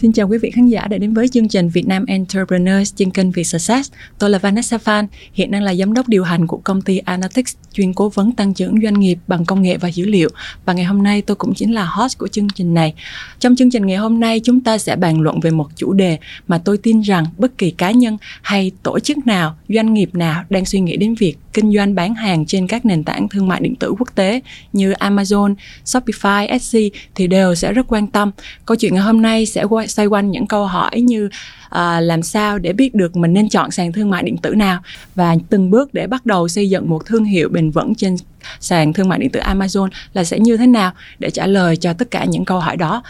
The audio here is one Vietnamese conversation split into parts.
Xin chào quý vị khán giả đã đến với chương trình Việt Nam Entrepreneurs trên kênh Việt Success. Tôi là Vanessa Phan, hiện đang là giám đốc điều hành của công ty Analytics, chuyên cố vấn tăng trưởng doanh nghiệp bằng công nghệ và dữ liệu. Và ngày hôm nay tôi cũng chính là host của chương trình này. Trong chương trình ngày hôm nay chúng ta sẽ bàn luận về một chủ đề mà tôi tin rằng bất kỳ cá nhân hay tổ chức nào, doanh nghiệp nào đang suy nghĩ đến việc kinh doanh bán hàng trên các nền tảng thương mại điện tử quốc tế như Amazon, Shopify, Etsy thì đều sẽ rất quan tâm. Câu chuyện ngày hôm nay sẽ xoay quanh những câu hỏi như à, làm sao để biết được mình nên chọn sàn thương mại điện tử nào? Và từng bước để bắt đầu xây dựng một thương hiệu bền vững trên sàn thương mại điện tử Amazon là sẽ như thế nào? Để trả lời cho tất cả những câu hỏi đó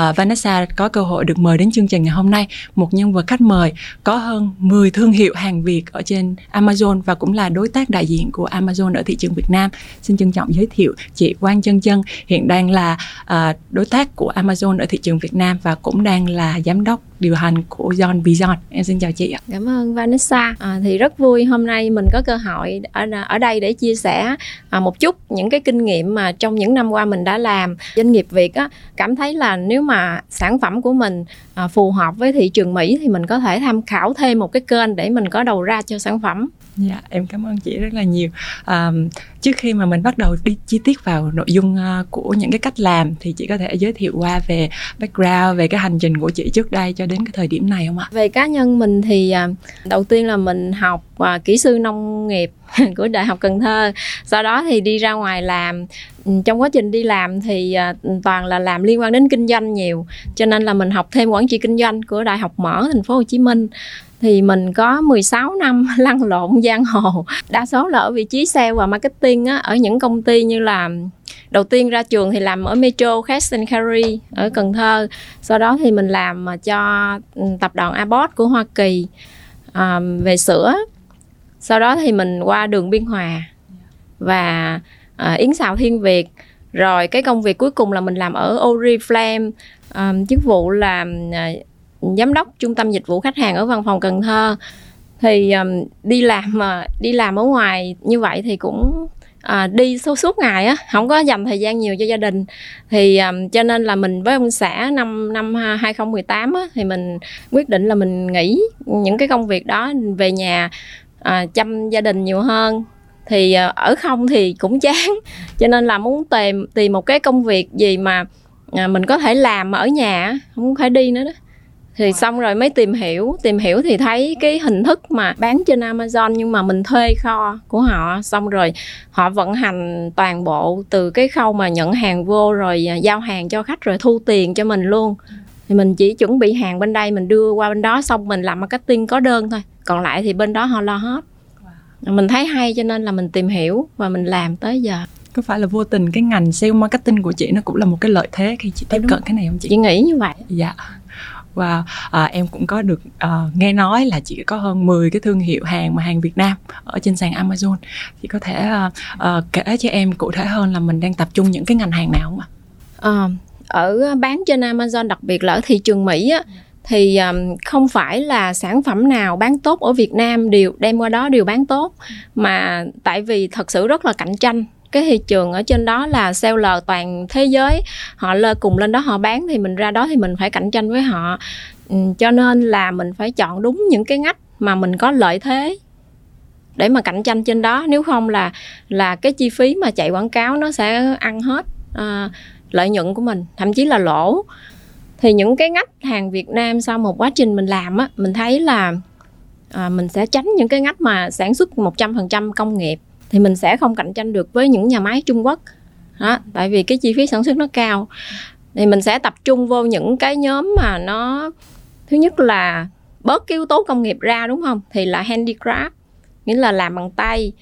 uh, Vanessa có cơ hội được mời đến chương trình ngày hôm nay một nhân vật khách mời có hơn 10 thương hiệu hàng Việt ở trên Amazon và cũng là đối tác đại diện của Amazon ở thị trường Việt Nam. Xin trân trọng giới thiệu chị Quang Chân Chân hiện đang là uh, đối tác của Amazon ở thị trường Việt Nam và cũng đang là giám đốc điều hành của John Beyond. Em xin chào chị ạ. Cảm ơn Vanessa. À, thì rất vui hôm nay mình có cơ hội ở ở đây để chia sẻ à, một chút những cái kinh nghiệm mà trong những năm qua mình đã làm. Doanh nghiệp Việt á cảm thấy là nếu mà sản phẩm của mình à, phù hợp với thị trường Mỹ thì mình có thể tham khảo thêm một cái kênh để mình có đầu ra cho sản phẩm. Dạ, em cảm ơn chị rất là nhiều. À, trước khi mà mình bắt đầu đi chi tiết vào nội dung uh, của những cái cách làm thì chị có thể giới thiệu qua về background, về cái hành trình của chị trước đây cho đến cái thời điểm này không ạ? Về cá nhân mình thì uh, đầu tiên là mình học và kỹ sư nông nghiệp của Đại học Cần Thơ. Sau đó thì đi ra ngoài làm. Ừ, trong quá trình đi làm thì à, toàn là làm liên quan đến kinh doanh nhiều. Cho nên là mình học thêm quản trị kinh doanh của Đại học Mở thành phố Hồ Chí Minh. Thì mình có 16 năm lăn lộn giang hồ. Đa số là ở vị trí sale và marketing á, ở những công ty như là đầu tiên ra trường thì làm ở Metro Cash and Carry ở Cần Thơ. Sau đó thì mình làm à, cho ừ, tập đoàn Abbott của Hoa Kỳ. À, về sữa sau đó thì mình qua đường Biên Hòa và à, Yến Xào Thiên Việt. Rồi cái công việc cuối cùng là mình làm ở Oriflame. À, chức vụ là à, giám đốc trung tâm dịch vụ khách hàng ở văn phòng Cần Thơ. Thì um, đi làm mà đi làm ở ngoài như vậy thì cũng à, đi suốt suốt ngày á không có dành thời gian nhiều cho gia đình. Thì um, cho nên là mình với ông xã năm năm à, 2018 á thì mình quyết định là mình nghỉ những cái công việc đó về nhà à, chăm gia đình nhiều hơn. Thì à, ở không thì cũng chán. Cho nên là muốn tìm tìm một cái công việc gì mà à, mình có thể làm ở nhà không phải đi nữa đó. Thì xong rồi mới tìm hiểu. Tìm hiểu thì thấy cái hình thức mà bán trên Amazon nhưng mà mình thuê kho của họ. Xong rồi họ vận hành toàn bộ từ cái khâu mà nhận hàng vô rồi à, giao hàng cho khách rồi thu tiền cho mình luôn. Thì mình chỉ chuẩn bị hàng bên đây mình đưa qua bên đó xong mình làm marketing có đơn thôi còn lại thì bên đó họ lo hết. Mình thấy hay cho nên là mình tìm hiểu và mình làm tới giờ. Có phải là vô tình cái ngành sale marketing của chị nó cũng là một cái lợi thế khi chị tiếp cận cái này không chị? Chị nghĩ như vậy. Dạ. Và à, em cũng có được à, nghe nói là chỉ có hơn 10 cái thương hiệu hàng mà hàng Việt Nam ở trên sàn Amazon. Thì có thể à, à, kể cho em cụ thể hơn là mình đang tập trung những cái ngành hàng nào không ạ? À, ở bán trên Amazon đặc biệt là ở thị trường Mỹ á, thì um, không phải là sản phẩm nào bán tốt ở Việt Nam đều đem qua đó đều bán tốt mà tại vì thật sự rất là cạnh tranh. Cái thị trường ở trên đó là seller toàn thế giới họ lơ cùng lên đó họ bán thì mình ra đó thì mình phải cạnh tranh với họ. Cho nên là mình phải chọn đúng những cái ngách mà mình có lợi thế để mà cạnh tranh trên đó. Nếu không là là cái chi phí mà chạy quảng cáo nó sẽ ăn hết uh, lợi nhuận của mình thậm chí là lỗ thì những cái ngách hàng Việt Nam sau một quá trình mình làm á mình thấy là à, mình sẽ tránh những cái ngách mà sản xuất 100% công nghiệp. Thì mình sẽ không cạnh tranh được với những nhà máy Trung Quốc. Đó tại vì cái chi phí sản xuất nó cao. Thì mình sẽ tập trung vô những cái nhóm mà nó thứ nhất là bớt cái yếu tố công nghiệp ra đúng không? Thì là handicraft nghĩa là làm bằng tay.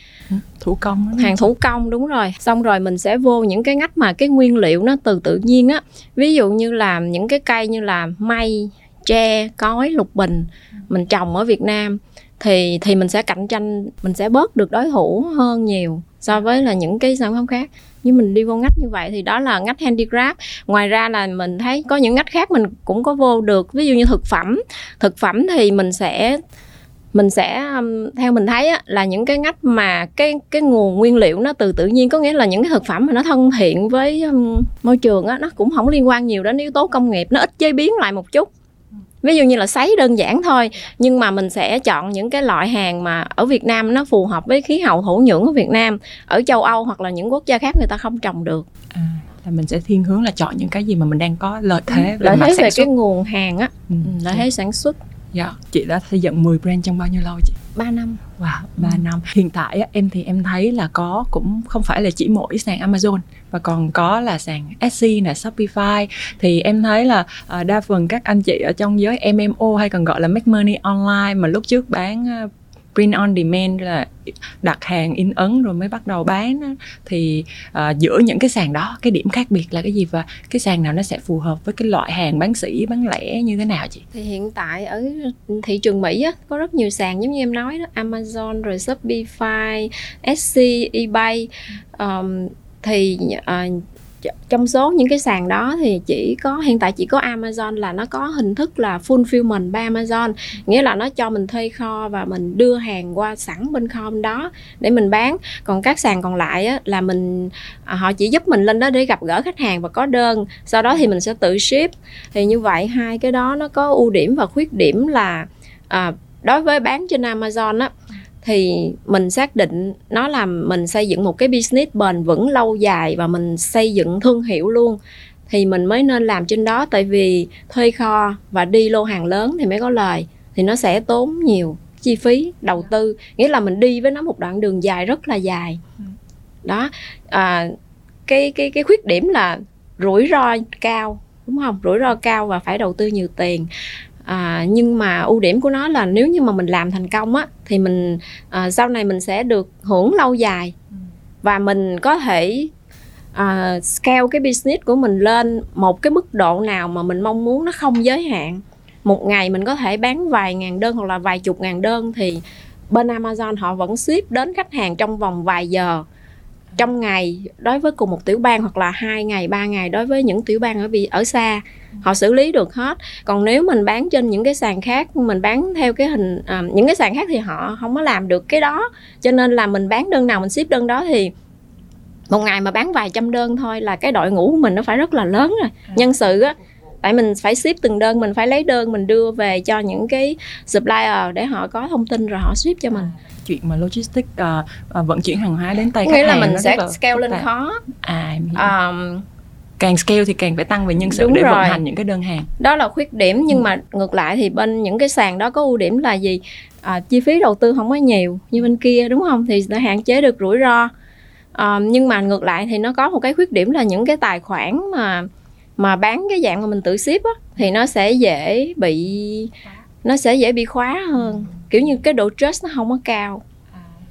Thủ công hàng thủ công đúng rồi. Xong rồi mình sẽ vô những cái ngách mà cái nguyên liệu nó từ tự nhiên á. Ví dụ như là những cái cây như là mây tre cói lục bình mình trồng ở Việt Nam thì thì mình sẽ cạnh tranh mình sẽ bớt được đối thủ hơn nhiều so với là những cái sản phẩm khác. Nhưng mình đi vô ngách như vậy thì đó là ngách handicraft ngoài ra là mình thấy có những ngách khác mình cũng có vô được. Ví dụ như thực phẩm. Thực phẩm thì mình sẽ mình sẽ theo mình thấy á, là những cái ngách mà cái cái nguồn nguyên liệu nó từ tự nhiên có nghĩa là những cái thực phẩm mà nó thân thiện với um, môi trường á nó cũng không liên quan nhiều đến yếu tố công nghiệp nó ít chế biến lại một chút. Ví dụ như là sấy đơn giản thôi nhưng mà mình sẽ chọn những cái loại hàng mà ở Việt Nam nó phù hợp với khí hậu thổ nhưỡng của Việt Nam ở châu Âu hoặc là những quốc gia khác người ta không trồng được. À, là mình sẽ thiên hướng là chọn những cái gì mà mình đang có lợi thế lợi thế về cái nguồn hàng á. Ừ, lợi thế sản xuất Dạ, chị đã xây dựng 10 brand trong bao nhiêu lâu chị? 3 năm. Wow, 3 ừ. năm. Hiện tại em thì em thấy là có cũng không phải là chỉ mỗi sàn Amazon và còn có là sàn Etsy nè, Shopify thì em thấy là uh, đa phần các anh chị ở trong giới MMO hay còn gọi là make money online mà lúc trước bán uh, print on demand là đặt hàng in ấn rồi mới bắt đầu bán đó. thì uh, giữa những cái sàn đó cái điểm khác biệt là cái gì và cái sàn nào nó sẽ phù hợp với cái loại hàng bán sỉ bán lẻ như thế nào chị thì hiện tại ở thị trường Mỹ á, có rất nhiều sàn giống như em nói đó Amazon rồi Shopify, Etsy, eBay um, thì uh, trong số những cái sàn đó thì chỉ có hiện tại chỉ có Amazon là nó có hình thức là fulfillment by Amazon. Nghĩa là nó cho mình thuê kho và mình đưa hàng qua sẵn bên kho bên đó để mình bán. Còn các sàn còn lại á, là mình à, họ chỉ giúp mình lên đó để gặp gỡ khách hàng và có đơn. Sau đó thì mình sẽ tự ship. Thì như vậy hai cái đó nó có ưu điểm và khuyết điểm là à, đối với bán trên Amazon á thì mình xác định nó là mình xây dựng một cái business bền vững lâu dài và mình xây dựng thương hiệu luôn. Thì mình mới nên làm trên đó tại vì thuê kho và đi lô hàng lớn thì mới có lời thì nó sẽ tốn nhiều chi phí đầu tư. Nghĩa là mình đi với nó một đoạn đường dài rất là dài. Ừ. đó à, cái cái cái khuyết điểm là rủi ro cao đúng không? Rủi ro cao và phải đầu tư nhiều tiền à, nhưng mà ưu điểm của nó là nếu như mà mình làm thành công á thì mình à, sau này mình sẽ được hưởng lâu dài. Và mình có thể à, scale cái business của mình lên một cái mức độ nào mà mình mong muốn nó không giới hạn. Một ngày mình có thể bán vài ngàn đơn hoặc là vài chục ngàn đơn thì bên Amazon họ vẫn ship đến khách hàng trong vòng vài giờ trong ngày đối với cùng một tiểu bang hoặc là hai ngày ba ngày đối với những tiểu bang ở bị ở xa họ xử lý được hết. Còn nếu mình bán trên những cái sàn khác mình bán theo cái hình à, những cái sàn khác thì họ không có làm được cái đó. Cho nên là mình bán đơn nào mình ship đơn đó thì một ngày mà bán vài trăm đơn thôi là cái đội ngũ của mình nó phải rất là lớn rồi. À. nhân sự á tại mình phải ship từng đơn mình phải lấy đơn mình đưa về cho những cái supplier để họ có thông tin rồi họ ship cho mình. À chuyện mà logistics uh, uh, vận chuyển hàng hóa đến tay khách hàng là mình sẽ scale lên khó. À um, càng scale thì càng phải tăng về nhân sự để rồi. vận hành những cái đơn hàng. Đó là khuyết điểm nhưng ừ. mà ngược lại thì bên những cái sàn đó có ưu điểm là gì? À, chi phí đầu tư không có nhiều như bên kia đúng không? Thì sẽ hạn chế được rủi ro. À, nhưng mà ngược lại thì nó có một cái khuyết điểm là những cái tài khoản mà mà bán cái dạng mà mình tự ship á thì nó sẽ dễ bị nó sẽ dễ bị khóa hơn. Kiểu như cái độ trust nó không có cao.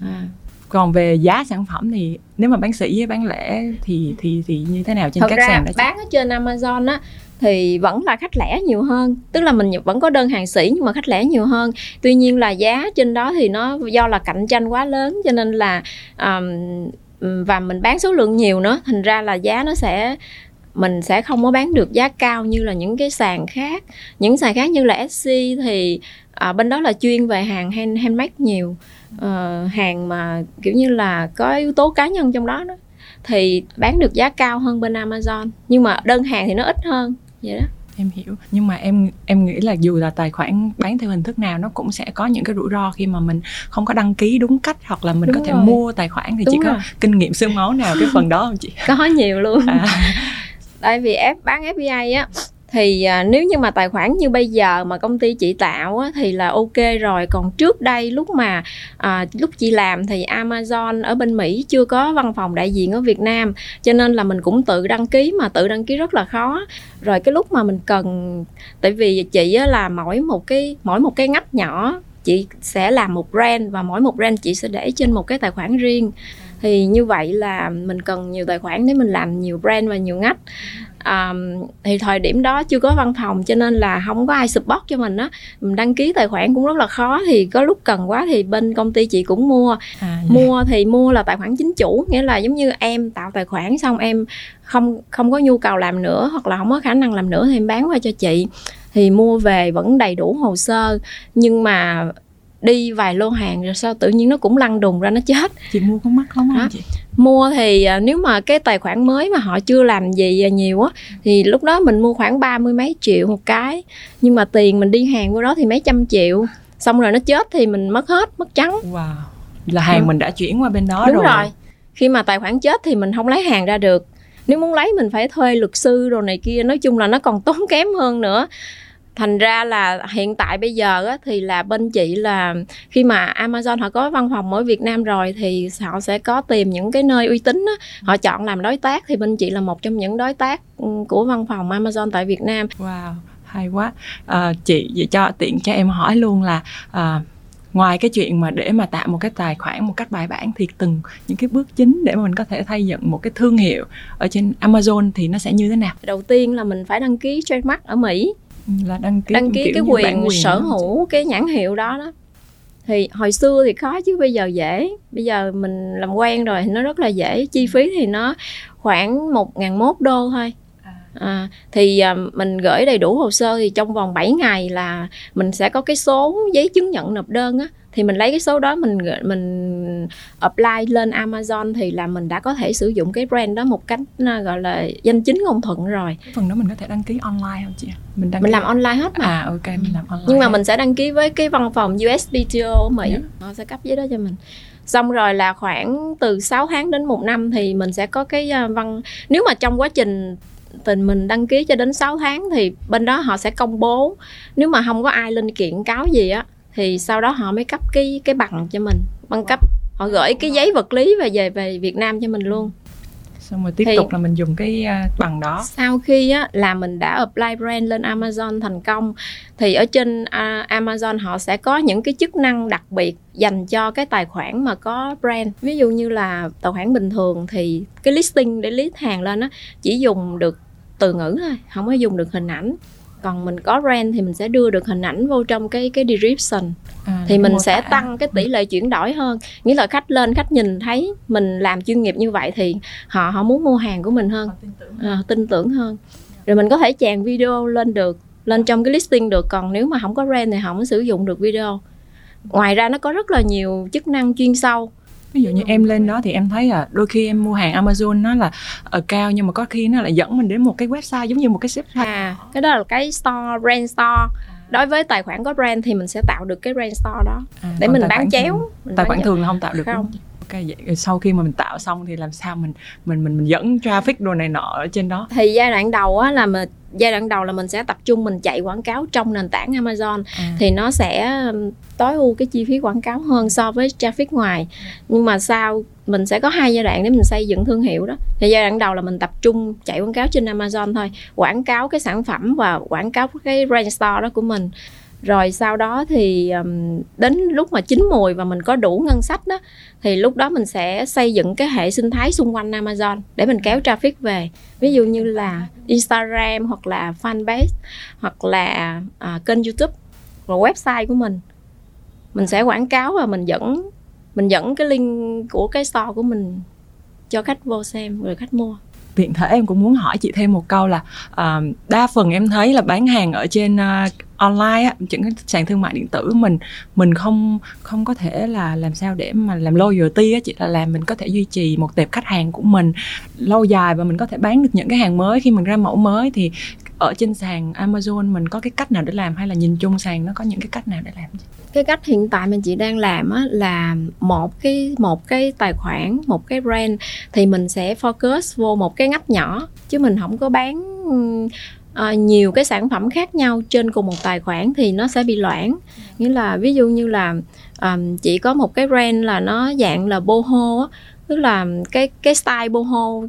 À. còn về giá sản phẩm thì nếu mà bán sỉ với bán lẻ thì thì thì như thế nào trên Thật các ra, sàn đó bán ở trên Amazon á thì vẫn là khách lẻ nhiều hơn. Tức là mình vẫn có đơn hàng sỉ nhưng mà khách lẻ nhiều hơn. Tuy nhiên là giá trên đó thì nó do là cạnh tranh quá lớn cho nên là um, và mình bán số lượng nhiều nữa. Thành ra là giá nó sẽ mình sẽ không có bán được giá cao như là những cái sàn khác. Những sàn khác như là Etsy thì à, bên đó là chuyên về hàng hand handmade nhiều. Uh, hàng mà kiểu như là có yếu tố cá nhân trong đó đó thì bán được giá cao hơn bên Amazon nhưng mà đơn hàng thì nó ít hơn vậy đó. Em hiểu nhưng mà em em nghĩ là dù là tài khoản bán theo hình thức nào nó cũng sẽ có những cái rủi ro khi mà mình không có đăng ký đúng cách hoặc là mình đúng có thể mua tài khoản thì đúng chị rồi. có kinh nghiệm sương máu nào cái phần đó không chị? Có nhiều luôn. À. tại vì F bán fbi á thì à, nếu như mà tài khoản như bây giờ mà công ty chị tạo á, thì là ok rồi. Còn trước đây lúc mà à, lúc chị làm thì Amazon ở bên Mỹ chưa có văn phòng đại diện ở Việt Nam. Cho nên là mình cũng tự đăng ký mà tự đăng ký rất là khó. Rồi cái lúc mà mình cần tại vì chị á, là mỗi một cái mỗi một cái ngách nhỏ chị sẽ làm một brand và mỗi một brand chị sẽ để trên một cái tài khoản riêng thì như vậy là mình cần nhiều tài khoản để mình làm nhiều brand và nhiều ngách. Um, thì thời điểm đó chưa có văn phòng cho nên là không có ai support cho mình á. Mình đăng ký tài khoản cũng rất là khó thì có lúc cần quá thì bên công ty chị cũng mua. À, mua thì mua là tài khoản chính chủ nghĩa là giống như em tạo tài khoản xong em không không có nhu cầu làm nữa hoặc là không có khả năng làm nữa thì em bán qua cho chị. Thì mua về vẫn đầy đủ hồ sơ nhưng mà đi vài lô hàng rồi sao tự nhiên nó cũng lăn đùng ra nó chết. Chị mua có mắc lắm không chị? Mua thì à, nếu mà cái tài khoản mới mà họ chưa làm gì nhiều á thì lúc đó mình mua khoảng ba mươi mấy triệu một cái. Nhưng mà tiền mình đi hàng vô đó thì mấy trăm triệu. Xong rồi nó chết thì mình mất hết mất trắng. Wow. Là hàng ừ. mình đã chuyển qua bên đó đúng rồi. rồi. Khi mà tài khoản chết thì mình không lấy hàng ra được. Nếu muốn lấy mình phải thuê luật sư rồi này kia. Nói chung là nó còn tốn kém hơn nữa thành ra là hiện tại bây giờ á, thì là bên chị là khi mà Amazon họ có văn phòng ở Việt Nam rồi thì họ sẽ có tìm những cái nơi uy tín á, họ chọn làm đối tác thì bên chị là một trong những đối tác ừ, của văn phòng Amazon tại Việt Nam. Wow, hay quá. À, chị vậy cho tiện cho em hỏi luôn là à, ngoài cái chuyện mà để mà tạo một cái tài khoản một cách bài bản thì từng những cái bước chính để mà mình có thể thay dựng một cái thương hiệu ở trên Amazon thì nó sẽ như thế nào? Đầu tiên là mình phải đăng ký trademark ở Mỹ là đăng ký đăng ký cái quyền, quyền sở hữu cái nhãn hiệu đó đó. Thì hồi xưa thì khó chứ bây giờ dễ. Bây giờ mình làm quen rồi thì nó rất là dễ. Chi phí thì nó khoảng một ngàn mốt đô thôi. À, à thì à, mình gửi đầy đủ hồ sơ thì trong vòng 7 ngày là mình sẽ có cái số giấy chứng nhận nộp đơn á thì mình lấy cái số đó mình mình apply lên Amazon thì là mình đã có thể sử dụng cái brand đó một cách à, gọi là danh chính ngôn thuận rồi phần đó mình có thể đăng ký online không chị mình đăng mình ký... làm online hết mà à ok mình làm online nhưng mà hết. mình sẽ đăng ký với cái văn phòng USPTO Mỹ yeah. Dạ. họ sẽ cấp giấy đó cho mình xong rồi là khoảng từ 6 tháng đến một năm thì mình sẽ có cái à, văn nếu mà trong quá trình tình mình đăng ký cho đến 6 tháng thì bên đó họ sẽ công bố nếu mà không có ai lên kiện cáo gì á thì sau đó họ mới cấp cái cái bằng cho mình. Bằng cấp họ gửi cái giấy vật lý về về về Việt Nam cho mình luôn. Xong rồi tiếp thì, tục là mình dùng cái uh, bằng đó. sau khi á, là mình đã apply brand lên Amazon thành công thì ở trên uh, Amazon họ sẽ có những cái chức năng đặc biệt dành cho cái tài khoản mà có brand. Ví dụ như là tài khoản bình thường thì cái listing để list hàng lên á chỉ dùng được từ ngữ thôi không có dùng được hình ảnh còn mình có brand thì mình sẽ đưa được hình ảnh vô trong cái cái description. À, thì mình sẽ tả. tăng cái tỷ lệ chuyển đổi hơn. Nghĩa là khách lên khách nhìn thấy mình làm chuyên nghiệp như vậy thì họ họ muốn mua hàng của mình hơn. Tin tưởng, à, tin tưởng hơn. Rồi mình có thể chèn video lên được lên trong cái listing được. Còn nếu mà không có brand thì không sử dụng được video. Ngoài ra nó có rất là nhiều chức năng chuyên sâu ví dụ như em lên đó thì em thấy là đôi khi em mua hàng Amazon nó là ở cao nhưng mà có khi nó lại dẫn mình đến một cái website giống như một cái shop à cái đó là cái store brand store. Đối với tài khoản có brand thì mình sẽ tạo được cái brand store đó à, để mình bán chéo mình tài khoản thường là không tạo được không ok vậy sau khi mà mình tạo xong thì làm sao mình mình mình mình dẫn traffic đồ này nọ ở trên đó? Thì giai đoạn đầu á là mình giai đoạn đầu là mình sẽ tập trung mình chạy quảng cáo trong nền tảng Amazon. À. thì nó sẽ tối ưu cái chi phí quảng cáo hơn so với traffic ngoài. Nhưng mà sau mình sẽ có hai giai đoạn để mình xây dựng thương hiệu đó. Thì giai đoạn đầu là mình tập trung chạy quảng cáo trên Amazon thôi quảng cáo cái sản phẩm và quảng cáo cái brand store đó của mình rồi sau đó thì um, đến lúc mà chín mùi và mình có đủ ngân sách đó thì lúc đó mình sẽ xây dựng cái hệ sinh thái xung quanh Amazon để mình kéo traffic về. Ví dụ như là Instagram hoặc là fanpage hoặc là à, kênh YouTube và website của mình. Mình sẽ quảng cáo và mình dẫn mình dẫn cái link của cái store của mình cho khách vô xem rồi khách mua. Tiện thể em cũng muốn hỏi chị thêm một câu là uh, đa phần em thấy là bán hàng ở trên uh, online á, những cái sàn thương mại điện tử mình mình không không có thể là làm sao để mà làm loyalty á, chỉ là làm mình có thể duy trì một tệp khách hàng của mình lâu dài và mình có thể bán được những cái hàng mới. Khi mình ra mẫu mới thì ở trên sàn Amazon mình có cái cách nào để làm hay là nhìn chung sàn nó có những cái cách nào để làm cái cách hiện tại mình chị đang làm á, là một cái một cái tài khoản, một cái brand thì mình sẽ focus vô một cái ngách nhỏ chứ mình không có bán uh, nhiều cái sản phẩm khác nhau trên cùng một tài khoản thì nó sẽ bị loãng nghĩa là ví dụ như là um, chỉ có một cái brand là nó dạng là boho á tức là cái cái style boho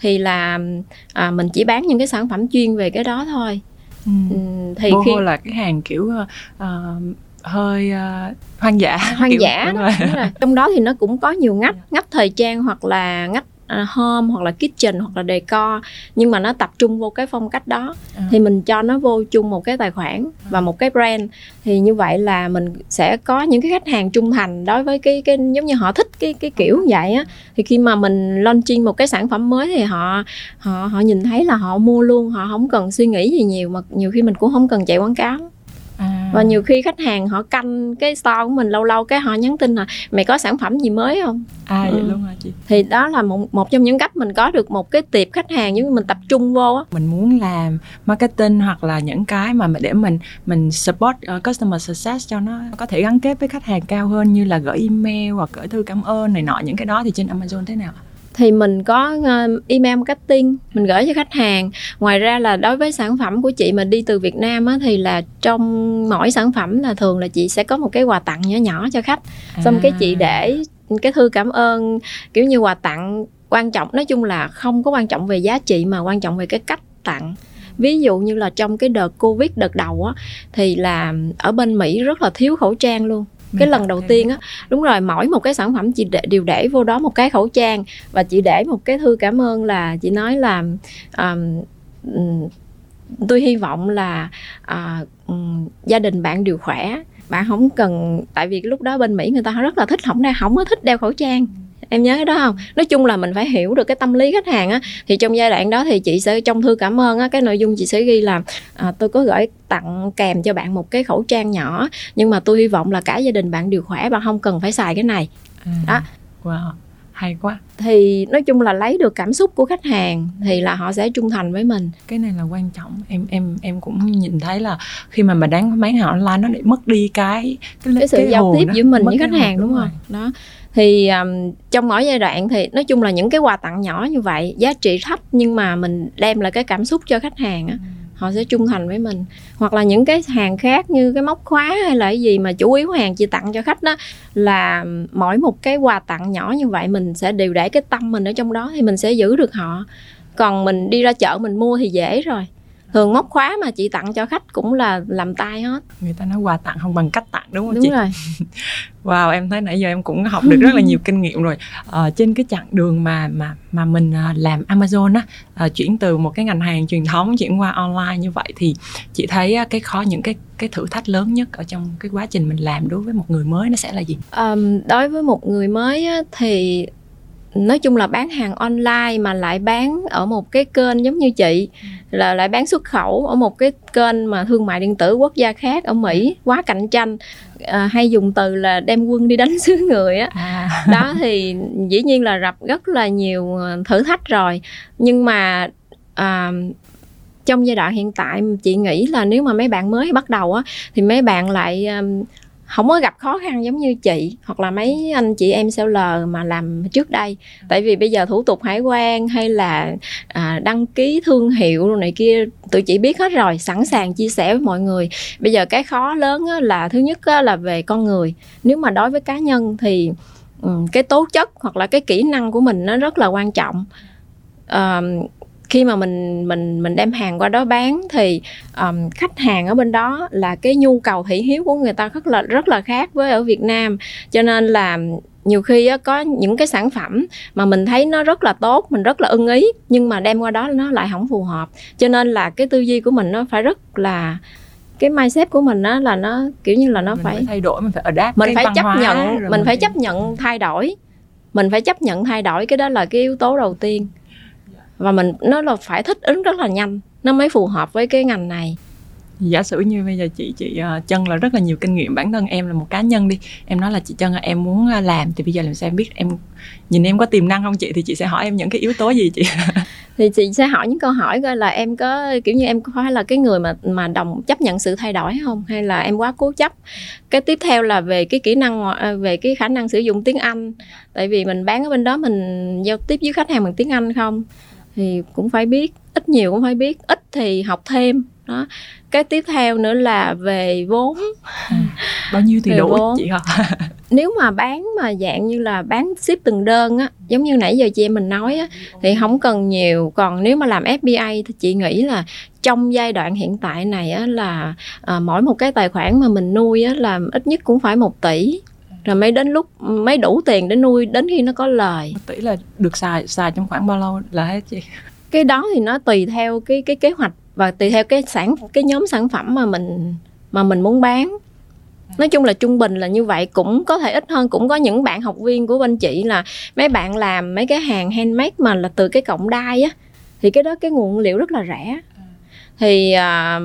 thì là à, mình chỉ bán những cái sản phẩm chuyên về cái đó thôi ừ. thì boho khi là cái hàng kiểu uh, hơi uh, hoang dã hoang kiểu, dã đúng rồi. Đúng rồi. trong đó thì nó cũng có nhiều ngách ngách thời trang hoặc là ngách uh, home hoặc là kitchen hoặc là decor nhưng mà nó tập trung vô cái phong cách đó. À. thì mình cho nó vô chung một cái tài khoản và một cái brand. Thì như vậy là mình sẽ có những cái khách hàng trung thành đối với cái cái giống như họ thích cái cái kiểu vậy á. Thì khi mà mình launching một cái sản phẩm mới thì họ họ họ nhìn thấy là họ mua luôn họ không cần suy nghĩ gì nhiều mà nhiều khi mình cũng không cần chạy quảng cáo. à và nhiều khi khách hàng họ canh cái store của mình lâu lâu cái họ nhắn tin là mày có sản phẩm gì mới không? À vậy ừ. luôn hả chị? Thì đó là một một trong những cách mình có được một cái tiệp khách hàng nhưng mình tập trung vô á. Mình muốn làm marketing hoặc là những cái mà để mình mình support uh, customer success cho nó có thể gắn kết với khách hàng cao hơn như là gửi email hoặc gửi thư cảm ơn này nọ những cái đó thì trên Amazon thế nào thì mình có ờ, email marketing mình gửi cho khách hàng ngoài ra là đối với sản phẩm của chị mà đi từ Việt Nam á, thì là trong mỗi sản phẩm là thường là chị sẽ có một cái quà tặng nhỏ nhỏ cho khách xong à. cái chị à. để cái thư cảm ơn kiểu như quà tặng quan trọng nói chung là không có quan trọng về giá trị mà quan trọng về cái cách tặng ví dụ như là trong cái đợt covid đợt đầu á thì là ở bên mỹ rất là thiếu khẩu trang luôn cái lần đầu tiên á đúng rồi mỗi một cái sản phẩm chị để, đều để vô đó một cái khẩu trang và chị để một cái thư cảm ơn là chị nói là um, tôi hy vọng là uh, um, gia đình bạn đều khỏe. Bạn không cần tại vì lúc đó bên mỹ người ta rất là thích không đeo không có thích đeo khẩu trang em nhớ cái đó không? Nói chung là mình phải hiểu được cái tâm lý khách hàng á. Thì trong giai đoạn đó thì chị sẽ trong thư cảm ơn á cái nội dung chị sẽ ghi là à, tôi có gửi tặng kèm cho bạn một cái khẩu trang nhỏ nhưng mà tôi hy vọng là cả gia đình bạn đều khỏe bạn không cần phải xài cái này. À, đó. wow hay quá. Thì nói chung là lấy được cảm xúc của khách hàng thì là họ sẽ trung thành với mình. Cái này là quan trọng. Em em em cũng nhìn thấy là khi mà mà đáng bán hàng online nó để mất đi cái cái, cái sự cái giao tiếp giữa mình với khách hàng đúng, đúng không? Đó thì um, trong mỗi giai đoạn thì nói chung là những cái quà tặng nhỏ như vậy giá trị thấp nhưng mà mình đem lại cái cảm xúc cho khách hàng á ừ. họ sẽ trung thành với mình. Hoặc là những cái hàng khác như cái móc khóa hay là cái gì mà chủ yếu hàng chị tặng cho khách đó là mỗi một cái quà tặng nhỏ như vậy mình sẽ đều để cái tâm mình ở trong đó thì mình sẽ giữ được họ. Còn mình đi ra chợ mình mua thì dễ rồi thường móc khóa mà chị tặng cho khách cũng là làm tay hết. Người ta nói quà tặng không bằng cách tặng đúng không đúng chị? rồi. Wow em thấy nãy giờ em cũng học được rất là nhiều kinh nghiệm rồi. Ờ, trên cái chặng đường mà mà mà mình ờ, làm Amazon á uh, chuyển từ một cái ngành hàng truyền thống chuyển qua online như vậy thì chị thấy cái khó những cái cái thử thách lớn nhất ở trong cái quá trình mình làm đối với một người mới nó sẽ là gì? Um, đối với một người mới á, thì nói chung là bán hàng online mà lại bán ở một cái kênh giống như chị. Là lại bán xuất khẩu ở một cái kênh mà thương mại điện tử quốc gia khác ở Mỹ quá cạnh tranh. À, hay dùng từ là đem quân đi đánh xứ người á. À. đó thì dĩ nhiên là gặp rất là nhiều ờ, thử thách rồi. Nhưng mà à, trong giai đoạn hiện tại chị nghĩ là nếu mà mấy bạn mới bắt đầu á thì mấy bạn lại um, không có gặp khó khăn giống như chị hoặc là mấy anh chị em seller mà làm trước đây. Tại vì bây giờ thủ tục hải quan hay là à, đăng ký thương hiệu này kia tụi chị biết hết rồi sẵn sàng chia sẻ với mọi người. Bây giờ cái khó lớn là thứ nhất là về con người. Nếu mà đối với cá nhân thì um, cái tố chất hoặc là cái kỹ năng của mình nó rất là quan trọng. Um, khi mà mình mình mình đem hàng qua đó bán thì um, khách hàng ở bên đó là cái nhu cầu thị hiếu của người ta rất là rất là khác với ở Việt Nam. Cho nên là nhiều khi á, có những cái sản phẩm mà mình thấy nó rất là tốt mình rất là ưng ý nhưng mà đem qua đó nó lại không phù hợp. Cho nên là cái tư duy của mình nó phải rất là cái mindset của mình á là nó kiểu như là nó mình phải, phải thay đổi mình phải adapt mình phải chấp nhận mình, mình phải chấp nhận thay đổi. Mình phải chấp nhận thay đổi cái đó là cái yếu tố đầu tiên và mình nó là phải thích ứng rất là nhanh nó mới phù hợp với cái ngành này. Giả sử như bây giờ chị chị chân là rất là nhiều kinh nghiệm bản thân em là một cá nhân đi. Em nói là chị chân là em muốn uh, làm thì bây giờ làm sao em biết em nhìn em có tiềm năng không chị? Thì chị sẽ hỏi em những cái yếu tố gì chị? Thì chị sẽ hỏi những câu hỏi coi là em có kiểu như em có phải là cái người mà mà đồng chấp nhận sự thay đổi không? Hay là em quá cố chấp? Cái tiếp theo là về cái kỹ năng ờ, về cái khả năng sử dụng tiếng anh. Tại vì mình bán ở bên đó mình giao tiếp với khách hàng bằng tiếng anh không thì cũng phải biết ít nhiều cũng phải biết ít thì học thêm. Đó. Cái tiếp theo nữa là về vốn. À, bao nhiêu thì đủ vốn. chị hả? Nếu mà bán mà dạng như là bán ship từng đơn á giống như nãy giờ chị em mình nói á thì không cần nhiều. Còn nếu mà làm FBA thì chị nghĩ là trong giai đoạn hiện tại này á là à, mỗi một cái tài khoản mà mình nuôi á là ít nhất cũng phải một tỷ rồi mới đến lúc mới đủ tiền để nuôi đến khi nó có lời. Tỷ là được xài xài trong khoảng bao lâu là hết chị? Cái đó thì nó tùy theo cái cái kế hoạch và tùy theo cái sản cái nhóm sản phẩm mà mình mà mình muốn bán. Nói chung là trung bình là như vậy cũng có thể ít hơn. Cũng có những bạn học viên của bên chị là mấy bạn làm mấy cái hàng handmade mà là từ cái cọng đai á. Thì cái đó cái nguồn liệu rất là rẻ. Thì à,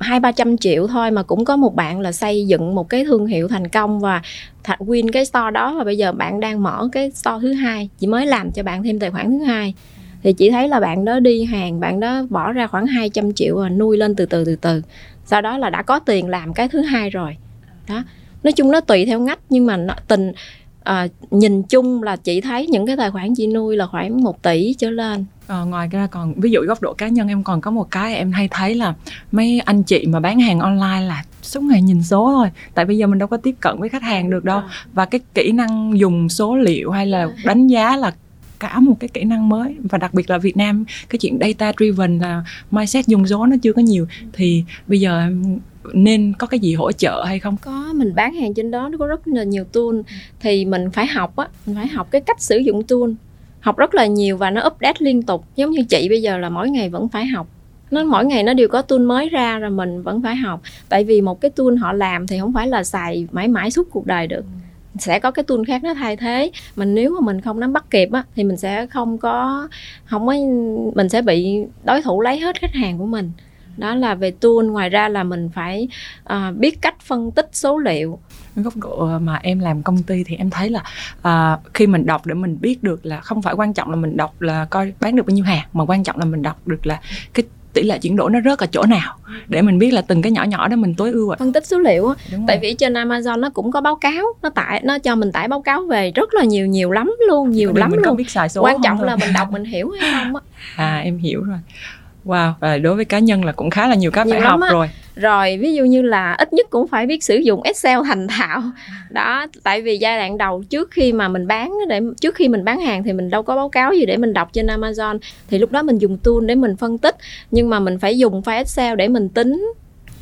hai ba trăm triệu thôi mà cũng có một bạn là xây dựng một cái thương hiệu thành công và thành win cái store đó và bây giờ bạn đang mở cái store thứ hai. Chỉ mới làm cho bạn thêm tài khoản thứ hai. Thì chỉ thấy là bạn đó đi hàng bạn đó bỏ ra khoảng 200 triệu và nuôi lên từ từ từ từ. Sau đó là đã có tiền làm cái thứ hai rồi. Đó. Nói chung nó tùy theo ngách nhưng mà nó, tình à, nhìn chung là chị thấy những cái tài khoản chị nuôi là khoảng 1 tỷ trở lên. À, ngoài ra còn ví dụ góc độ cá nhân em còn có một cái em hay thấy là mấy anh chị mà bán hàng online là suốt ngày nhìn số thôi. Tại bây giờ mình đâu có tiếp cận với khách hàng được đâu. Và cái kỹ năng dùng số liệu hay là đánh giá là cả một cái kỹ năng mới. Và đặc biệt là Việt Nam cái chuyện data driven là mindset dùng số nó chưa có nhiều. Thì bây giờ nên có cái gì hỗ trợ hay không? Có, mình bán hàng trên đó, nó có rất là nhiều tool. Thì mình phải học á, mình phải học cái cách sử dụng tool. Học rất là nhiều và nó update liên tục. Giống như chị bây giờ là mỗi ngày vẫn phải học. Nó, mỗi ngày nó đều có tool mới ra rồi mình vẫn phải học. Tại vì một cái tool họ làm thì không phải là xài mãi mãi suốt cuộc đời được. Sẽ có cái tool khác nó thay thế. Mình nếu mà mình không nắm bắt kịp á, thì mình sẽ không có không có, mình sẽ bị đối thủ lấy hết khách hàng của mình đó là về tool. Ngoài ra là mình phải uh, biết cách phân tích số liệu. Góc độ mà em làm công ty thì em thấy là uh, khi mình đọc để mình biết được là không phải quan trọng là mình đọc là coi bán được bao nhiêu hàng mà quan trọng là mình đọc được là cái tỷ lệ chuyển đổi nó rớt ở chỗ nào để mình biết là từng cái nhỏ nhỏ đó mình tối ưu phân tích số liệu á. Tại vì trên Amazon nó cũng có báo cáo nó tải nó cho mình tải báo cáo về rất là nhiều nhiều lắm luôn nhiều lắm mình luôn. biết xài số quan trọng thôi. là mình đọc mình hiểu hay không á. À em hiểu rồi wow. Và đối với cá nhân là cũng khá là nhiều cách Nhiều phải học á. rồi. Rồi ví dụ như là ít nhất cũng phải biết sử dụng Excel thành thạo. Đó tại vì giai đoạn đầu trước khi mà mình bán để trước khi mình bán hàng thì mình đâu có báo cáo gì để mình đọc trên Amazon. Thì lúc đó mình dùng tool để mình phân tích. Nhưng mà mình phải dùng file Excel để mình tính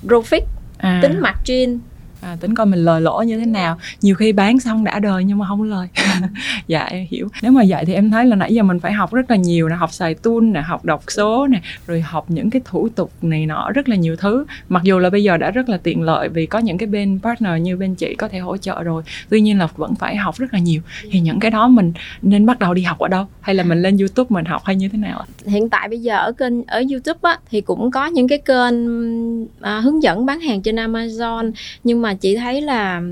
profit à, tính margin à, tính coi mình lời lỗ như thế nào. Nhiều khi bán xong đã đời nhưng mà không lời dạ em hiểu. Nếu mà vậy thì em thấy là nãy giờ mình phải học rất là nhiều là học xài tool nè học đọc số nè rồi học những cái thủ tục này nọ rất là nhiều thứ. Mặc dù là bây giờ đã rất là tiện lợi vì có những cái bên partner như bên chị có thể hỗ trợ rồi tuy nhiên là vẫn phải học rất là nhiều. Thì những cái đó mình nên bắt đầu đi học ở đâu? Hay là mình lên youtube mình học hay như thế nào ạ? Hiện tại bây giờ ở kênh ở YouTube á thì cũng có những cái kênh à, hướng dẫn bán hàng trên Amazon. Nhưng mà chị thấy là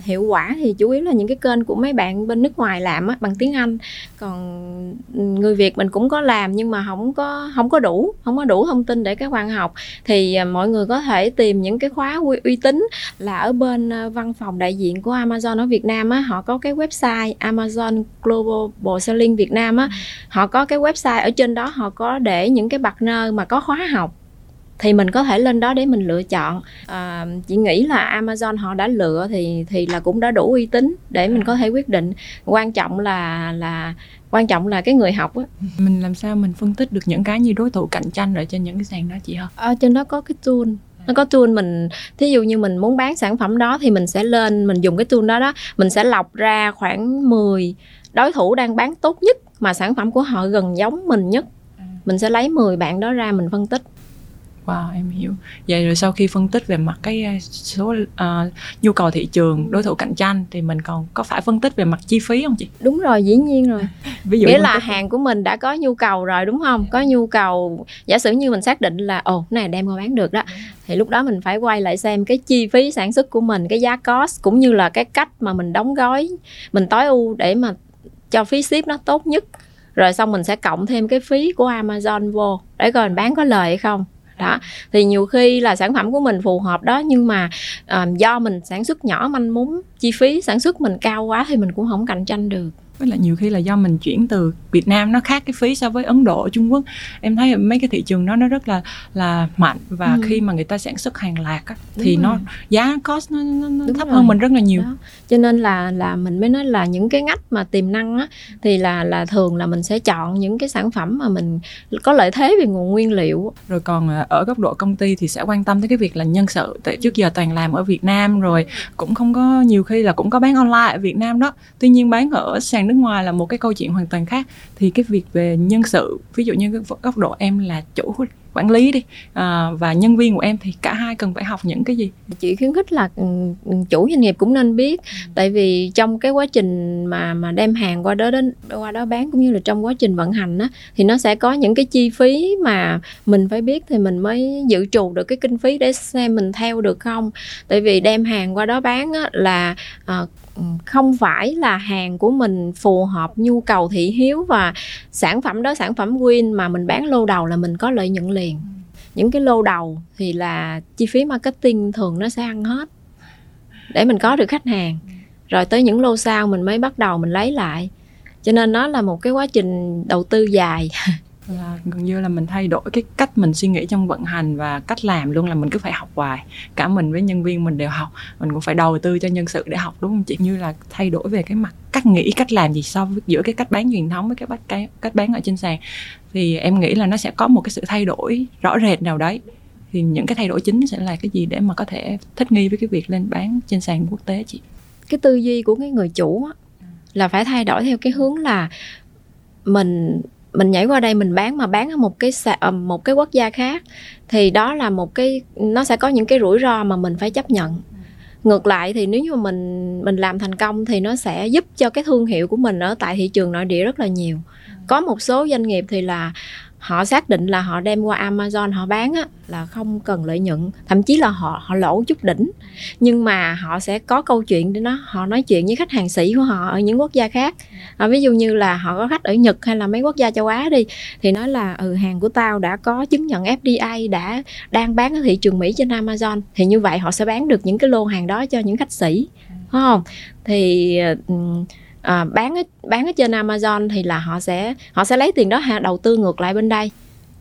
hiệu quả thì chủ yếu là những cái kênh của mấy bạn bên nước ngoài làm á bằng tiếng Anh. Còn người Việt mình cũng có làm nhưng mà không có không có đủ không có đủ thông tin để các bạn học. Thì à, mọi người có thể tìm những cái khóa uy, uy tín là ở bên à, văn phòng đại diện của Amazon ở Việt Nam á. Họ có cái website Amazon Global Selling Việt Nam á. Họ có cái website ở trên đó họ có để những cái partner mà có khóa học thì mình có thể lên đó để mình lựa chọn. À, chị nghĩ là Amazon họ đã lựa thì thì là cũng đã đủ uy tín để mình có thể quyết định. Quan trọng là là quan trọng là cái người học á. Mình làm sao mình phân tích được những cái như đối thủ cạnh tranh ở trên những cái sàn đó chị hơn ở trên đó có cái tool. Nó có tool mình thí dụ như mình muốn bán sản phẩm đó thì mình sẽ lên mình dùng cái tool đó đó mình sẽ lọc ra khoảng 10 đối thủ đang bán tốt nhất mà sản phẩm của họ gần giống mình nhất. Mình sẽ lấy 10 bạn đó ra mình phân tích Wow, em hiểu. Vậy rồi sau khi phân tích về mặt cái uh, số uh, nhu cầu thị trường, đối thủ cạnh tranh thì mình còn có phải phân tích về mặt chi phí không chị? đúng rồi dĩ nhiên rồi Ví dụ nghĩa là hàng của mình đã có nhu cầu rồi đúng không có nhu cầu giả sử như mình xác định là ồ cái này đem qua bán được đó thì lúc đó mình phải quay lại xem cái chi phí sản xuất của mình cái giá cost cũng như là cái cách mà mình đóng gói mình tối ưu để mà cho phí ship nó tốt nhất rồi xong mình sẽ cộng thêm cái phí của Amazon vô để coi mình bán có lời hay không đó. Thì nhiều khi là sản phẩm của mình phù hợp đó nhưng mà à, do mình sản xuất nhỏ manh mún chi phí sản xuất mình cao quá thì mình cũng không cạnh tranh được với lại nhiều khi là do mình chuyển từ Việt Nam nó khác cái phí so với Ấn Độ, Trung Quốc. Em thấy mấy cái thị trường đó nó rất là là mạnh và Ừ. khi mà người ta sản xuất hàng lạc á, thì Đúng nó rồi. giá cost nó, nó, nó thấp rồi. hơn mình rất là nhiều. Đó. cho nên là là mình mới nói là những cái ngách mà tiềm năng á thì là là thường là mình sẽ chọn những cái sản phẩm mà mình có lợi thế về nguồn nguyên liệu rồi còn à, ở góc độ công ty thì sẽ quan tâm tới cái việc là nhân sự tại trước giờ toàn làm ở Việt Nam rồi cũng không có nhiều khi là cũng có bán online ở Việt Nam đó tuy nhiên bán ở sàn nước ngoài là một cái câu chuyện hoàn toàn khác. Thì cái việc về nhân sự ví dụ như góc độ em là chủ quản lý đi à, và nhân viên của em thì cả hai cần phải học những cái gì? Chị khuyến khích là ừ, ừ, chủ doanh nghiệp cũng nên biết. Ừ. tại vì trong cái quá trình mà mà đem hàng qua đó đến qua đó bán cũng như là trong quá trình vận hành á thì nó sẽ có những cái chi phí mà mình phải biết thì mình mới dự trù được cái kinh phí để xem mình theo được không. Tại vì đem hàng qua đó bán á, là à, không phải là hàng của mình phù hợp nhu cầu thị hiếu và sản phẩm đó, sản phẩm win mà mình bán lô đầu là mình có lợi nhuận liền. Những cái lô đầu thì là chi phí marketing thường nó sẽ ăn hết để mình có được khách hàng. Rồi tới những lô sau mình mới bắt đầu mình lấy lại. Cho nên nó là một cái quá trình đầu tư dài. là gần như là mình thay đổi cái cách mình suy nghĩ trong vận hành và cách làm luôn là mình cứ phải học hoài. Cả mình với nhân viên mình đều học mình cũng phải đầu tư cho nhân sự để học đúng không chị? Như là thay đổi về cái mặt cách nghĩ cách làm gì so với giữa cái cách bán truyền thống với cái cách cái cách bán ở trên sàn. Thì em nghĩ là nó sẽ có một cái sự thay đổi rõ rệt nào đấy. Thì những cái thay đổi chính sẽ là cái gì để mà có thể thích nghi với cái việc lên bán trên sàn quốc tế chị? Cái tư duy của cái người chủ á, là phải thay đổi theo cái hướng là mình mình nhảy qua đây mình bán mà bán ở một cái ờ, một cái quốc gia khác, thì đó là một cái, nó sẽ có những cái rủi ro mà mình phải chấp nhận. Ngược lại thì nếu như mà mình mình làm thành công thì nó sẽ giúp cho cái thương hiệu của mình ở tại thị trường nội địa rất là nhiều. Có một số doanh nghiệp thì là họ xác định là họ đem qua Amazon họ bán á, là không cần lợi nhuận. Thậm chí là họ họ lỗ chút đỉnh. Nhưng mà họ sẽ có câu chuyện để nó họ nói chuyện với khách hàng sĩ của họ ở những quốc gia khác. À, ví dụ như là họ có khách ở Nhật hay là mấy quốc gia châu Á đi thì nói là ừ hàng của tao đã có chứng nhận FDA đã đang bán ở thị trường Mỹ trên Amazon thì như vậy họ sẽ bán được những cái lô hàng đó cho những khách sĩ. Phải không? Thì ừ, à, bán ở, bán ở trên Amazon thì là họ sẽ họ sẽ lấy tiền đó đầu tư ngược lại bên đây.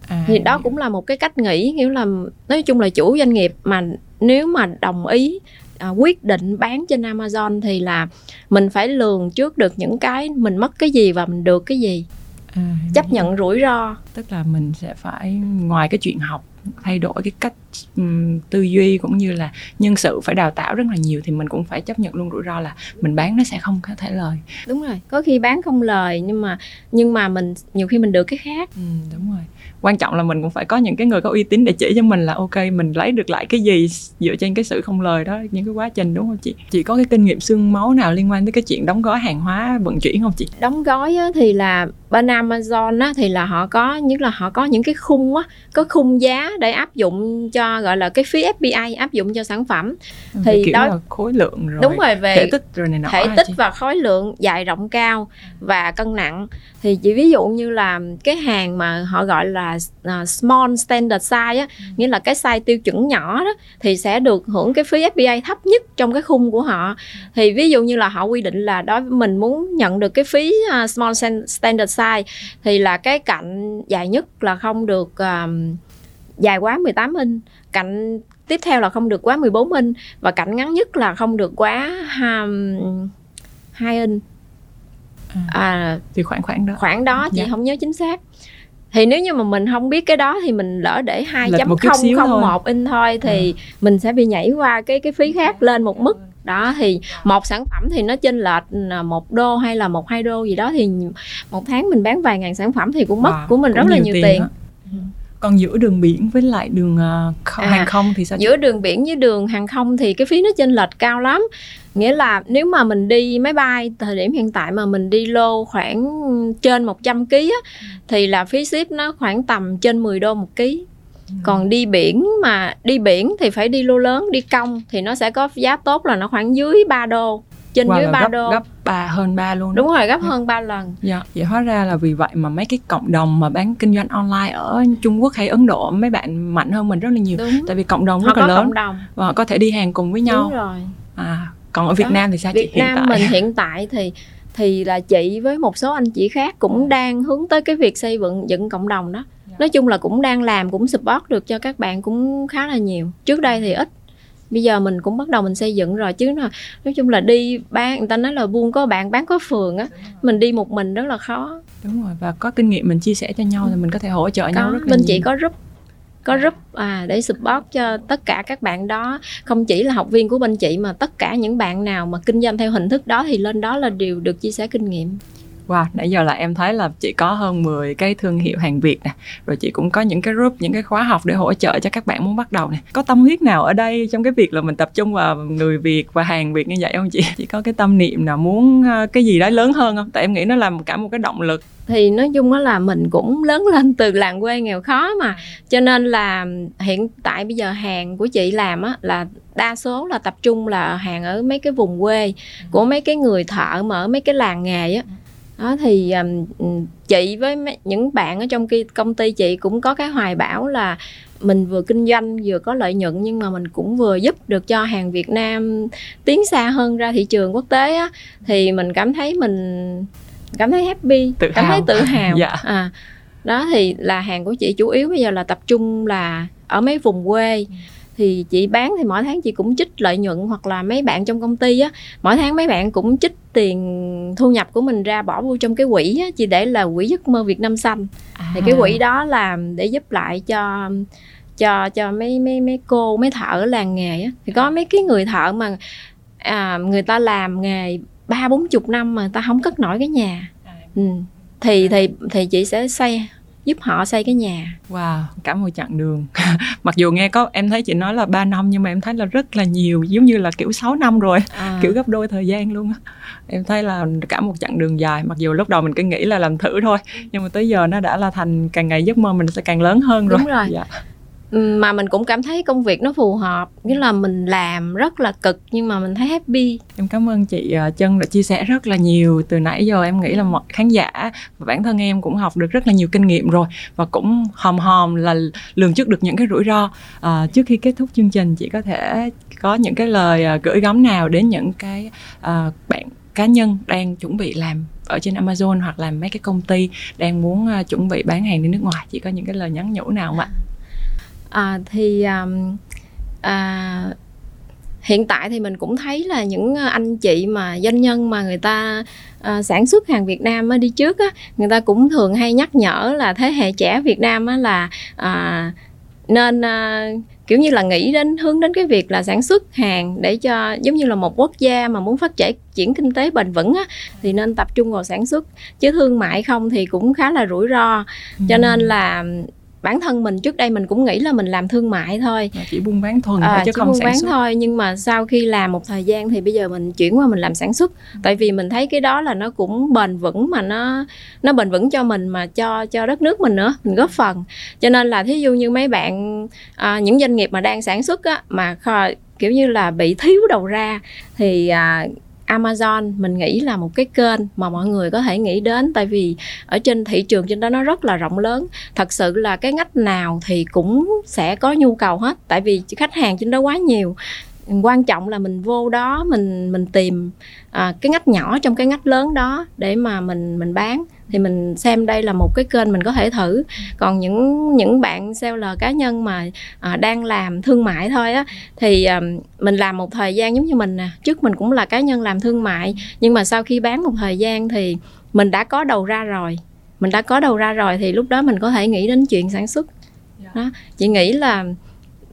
À, thì đó cũng là một cái cách nghĩ nghĩa là nói chung là chủ doanh nghiệp mà nếu mà đồng ý à, quyết định bán trên Amazon thì là mình phải lường trước được những cái mình mất cái gì và mình được cái gì. À, chấp nhận rủi ro. Tức là mình sẽ phải ngoài cái chuyện học thay đổi cái cách um, tư duy cũng như là nhân sự phải đào tạo rất là nhiều thì mình cũng phải chấp nhận luôn rủi ro là mình bán nó sẽ không có thể lời. Đúng rồi có khi bán không lời nhưng mà nhưng mà mình nhiều khi mình được cái khác. Ừ, đúng rồi. Quan trọng là mình cũng phải có những cái người có uy tín để chỉ cho mình là ok mình lấy được lại cái gì dựa trên cái sự không lời đó những cái quá trình đúng không chị? Chị có cái kinh nghiệm xương máu nào liên quan tới cái chuyện đóng gói hàng hóa vận chuyển không chị? Đóng gói á, thì là bên Amazon á, thì là họ có nhất là họ có những cái khung á có khung giá để áp dụng cho gọi là cái phí FBA áp dụng cho sản phẩm. Ừ, thì kiểu đó là khối lượng rồi đúng rồi về thể tích rồi này nọ thể tích và khối lượng dài rộng cao và cân nặng. Thì chỉ ví dụ như là cái hàng mà họ gọi là uh, small standard size á ừ. nghĩa là cái size tiêu chuẩn nhỏ đó thì sẽ được hưởng cái phí FBA thấp nhất trong cái khung của họ. Thì ví dụ như là họ quy định là đó mình muốn nhận được cái phí uh, small standard size thì là cái cạnh dài nhất là không được um, dài quá 18 inch cạnh tiếp theo là không được quá 14 inch và cạnh ngắn nhất là không được quá um, 2 inch. À, à thì khoảng khoảng đó. khoảng đó chị dạ. không nhớ chính xác. Thì nếu như mà mình không biết cái đó thì mình lỡ để hai chấm không không một inch thôi thì à. mình sẽ bị nhảy qua cái cái phí khác lên một mức đó thì một sản phẩm thì nó chênh lệch một đô hay là một hai đô gì đó thì một tháng mình bán vài ngàn sản phẩm thì cũng mất wow, của mình rất là nhiều tiền, tiền. còn giữa đường biển với lại đường uh, à, hàng không thì sao giữa đường biển với đường hàng không thì cái phí nó chênh lệch cao lắm. Nghĩa là nếu mà mình đi máy bay thời điểm hiện tại mà mình đi lô khoảng trên 100 kg á, thì là phí ship nó khoảng tầm trên 10 đô một ký. ừ. Còn đi biển mà đi biển thì phải đi lô lớn đi công thì nó sẽ có giá tốt là nó khoảng dưới 3 đô trên wow, dưới 3 gấp, đô gấp ba hơn ba luôn đúng rồi gấp dạ. hơn 3 lần dạ vậy hóa ra là vì vậy mà mấy cái cộng đồng mà bán kinh doanh online ở Trung Quốc hay Ấn Độ mấy bạn mạnh hơn mình rất là nhiều đúng. tại vì cộng đồng rất họ là lớn cộng đồng. và họ có thể đi hàng cùng với nhau đúng rồi à còn ở Việt Đó. Nam thì sao Việt chị Nam hiện tại mình hiện tại thì thì là chị với một số anh chị khác cũng đang hướng tới cái việc xây dựng dựng cộng đồng đó. Nói chung là cũng đang làm cũng support được cho các bạn cũng khá là nhiều. Trước đây thì ít. Bây giờ mình cũng bắt đầu mình xây dựng rồi chứ là nói chung là đi bán người ta nói là buôn có bạn bán có phường á mình đi một mình rất là khó. Đúng rồi và có kinh nghiệm mình chia sẻ cho nhau ừ. thì mình có thể hỗ trợ có, nhau rất là bên chị có group có group à để support cho tất cả các bạn đó. Không chỉ là học viên của bên chị mà tất cả những bạn nào mà kinh doanh theo hình thức đó thì lên đó là đều được chia sẻ kinh nghiệm Wow, nãy giờ là em thấy là chị có hơn 10 cái thương hiệu hàng Việt nè, rồi chị cũng có những cái group, những cái khóa học để hỗ trợ cho các bạn muốn bắt đầu nè. Có tâm huyết nào ở đây trong cái việc là mình tập trung vào người Việt và hàng Việt như vậy không chị? Chị có cái tâm niệm nào muốn ờ, cái gì đó lớn hơn không? Tại em nghĩ nó là cả một cái động lực thì nói chung đó là mình cũng lớn lên từ làng quê nghèo khó mà cho nên là hiện tại bây giờ hàng của chị làm á là đa số là tập trung là hàng ở mấy cái vùng quê của mấy cái người thợ mà ở mấy cái làng nghề á đó thì um, chị với mấy, những bạn ở trong công ty chị cũng có cái hoài bão là mình vừa kinh doanh vừa có lợi nhuận nhưng mà mình cũng vừa giúp được cho hàng Việt Nam tiến xa hơn ra thị trường quốc tế á thì mình cảm thấy mình cảm thấy happy tự cảm hào. thấy tự hào dạ. à đó thì là hàng của chị chủ yếu bây giờ là tập trung là ở mấy vùng quê thì chị bán thì mỗi tháng chị cũng trích lợi nhuận hoặc là mấy bạn trong công ty á mỗi tháng mấy bạn cũng trích tiền thu nhập của mình ra bỏ vô trong cái quỹ á chị để là quỹ giấc mơ Việt Nam xanh à. thì cái quỹ à. đó là để giúp lại cho cho cho mấy mấy mấy cô mấy thợ ở làng nghề á thì có mấy cái người thợ mà à, người ta làm nghề ba bốn chục năm mà ta không cất nổi cái nhà à. ừ. thì thì thì chị sẽ xây giúp họ xây cái nhà. Wow, cả một chặng đường. Mặc dù nghe có em thấy chị nói là 3 năm nhưng mà em thấy là rất là nhiều, giống như là kiểu 6 năm rồi, à. kiểu gấp đôi thời gian luôn á. Em thấy là cả một chặng đường dài, mặc dù lúc đầu mình cứ nghĩ là làm thử thôi, nhưng mà tới giờ nó đã là thành càng ngày giấc mơ mình sẽ càng lớn hơn rồi. Đúng rồi. Dạ mà mình cũng cảm thấy công việc nó phù hợp nghĩa là mình làm rất là cực nhưng mà mình thấy happy. Em cảm ơn chị chân ờ, đã chia sẻ rất là nhiều từ nãy giờ. Em nghĩ là mọi khán giả và bản thân em cũng học được rất là nhiều kinh nghiệm rồi và cũng hòm hòm là lường trước được những cái rủi ro. À, trước khi kết thúc chương trình chị có thể có những cái lời ờ, gửi gắm nào đến những cái à, bạn cá nhân đang chuẩn bị làm ở trên Amazon hoặc là mấy cái công ty đang muốn chuẩn bị bán hàng đi nước ngoài? Chị có những cái lời nhắn nhủ nào không ạ? à, thì um, à, hiện tại thì mình cũng thấy là những anh chị mà doanh nhân mà người ta à, sản xuất hàng Việt Nam á, đi trước á, người ta cũng thường hay nhắc nhở là thế hệ trẻ Việt Nam á, là à, nên à, kiểu như là nghĩ đến hướng đến cái việc là sản xuất hàng để cho giống như là một quốc gia mà muốn phát triển kinh tế bền vững á, thì nên tập trung vào sản xuất. Chứ thương mại không thì cũng khá là rủi ro. Cho nên là bản thân mình trước đây mình cũng nghĩ là mình làm thương mại thôi. Chỉ buôn bán thuần à, thôi chứ chỉ không buôn sản bán xuất. thôi nhưng mà sau khi làm một thời gian thì bây giờ mình chuyển qua mình làm sản xuất. Ừ. tại vì mình thấy cái đó là nó cũng bền vững mà nó nó bền vững cho mình mà cho cho đất nước mình nữa mình góp phần. Cho nên là thí dụ như mấy bạn à, những doanh nghiệp mà đang sản xuất á mà kho, kiểu như là bị thiếu đầu ra thì à, Amazon mình nghĩ là một cái kênh mà mọi người có thể nghĩ đến tại vì ở trên thị trường trên đó nó rất là rộng lớn. Thật sự là cái ngách nào thì cũng sẽ có nhu cầu hết tại vì khách hàng trên đó quá nhiều. Quan trọng là mình vô đó mình mình tìm à, cái ngách nhỏ trong cái ngách lớn đó để mà mình mình bán thì mình xem đây là một cái kênh mình có thể thử. Còn những những bạn seller cá nhân mà à, đang làm thương mại thôi á thì à, mình làm một thời gian giống như mình nè. Trước mình cũng là cá nhân làm thương mại nhưng mà sau khi bán một thời gian thì mình đã có đầu ra rồi. Mình đã có đầu ra rồi thì lúc đó mình có thể nghĩ đến chuyện sản xuất. Dạ. đó chị nghĩ là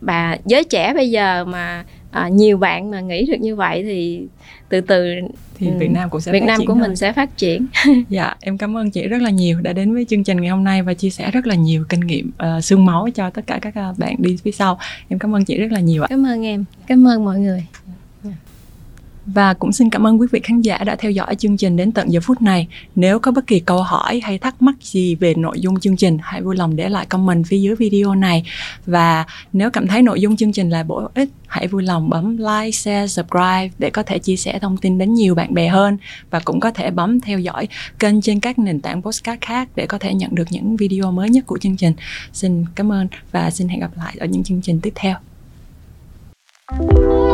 bà giới trẻ bây giờ mà à, nhiều bạn mà nghĩ được như vậy thì từ từ thì Việt Nam cũng sẽ Việt Nam của thôi. mình sẽ phát triển. dạ, em cảm ơn chị rất là nhiều đã đến với chương trình ngày hôm nay và chia sẻ rất là nhiều kinh nghiệm uh, xương máu cho tất cả các uh, bạn đi phía sau. Em cảm ơn chị rất là nhiều ạ. Cảm ơn em. Cảm ơn mọi người. Và cũng xin cảm ơn quý vị khán giả đã theo dõi chương trình đến tận giờ phút này. Nếu có bất kỳ câu hỏi hay thắc mắc gì về nội dung chương trình, hãy vui lòng để lại comment phía dưới video này. Và nếu cảm thấy nội dung chương trình là bổ ích, hãy vui lòng bấm like, share, subscribe để có thể chia sẻ thông tin đến nhiều bạn bè hơn. Và cũng có thể bấm theo dõi kênh trên các nền tảng podcast khác để có thể nhận được những video mới nhất của chương trình. Xin cảm ơn và xin hẹn gặp lại ở những chương trình tiếp theo. thank you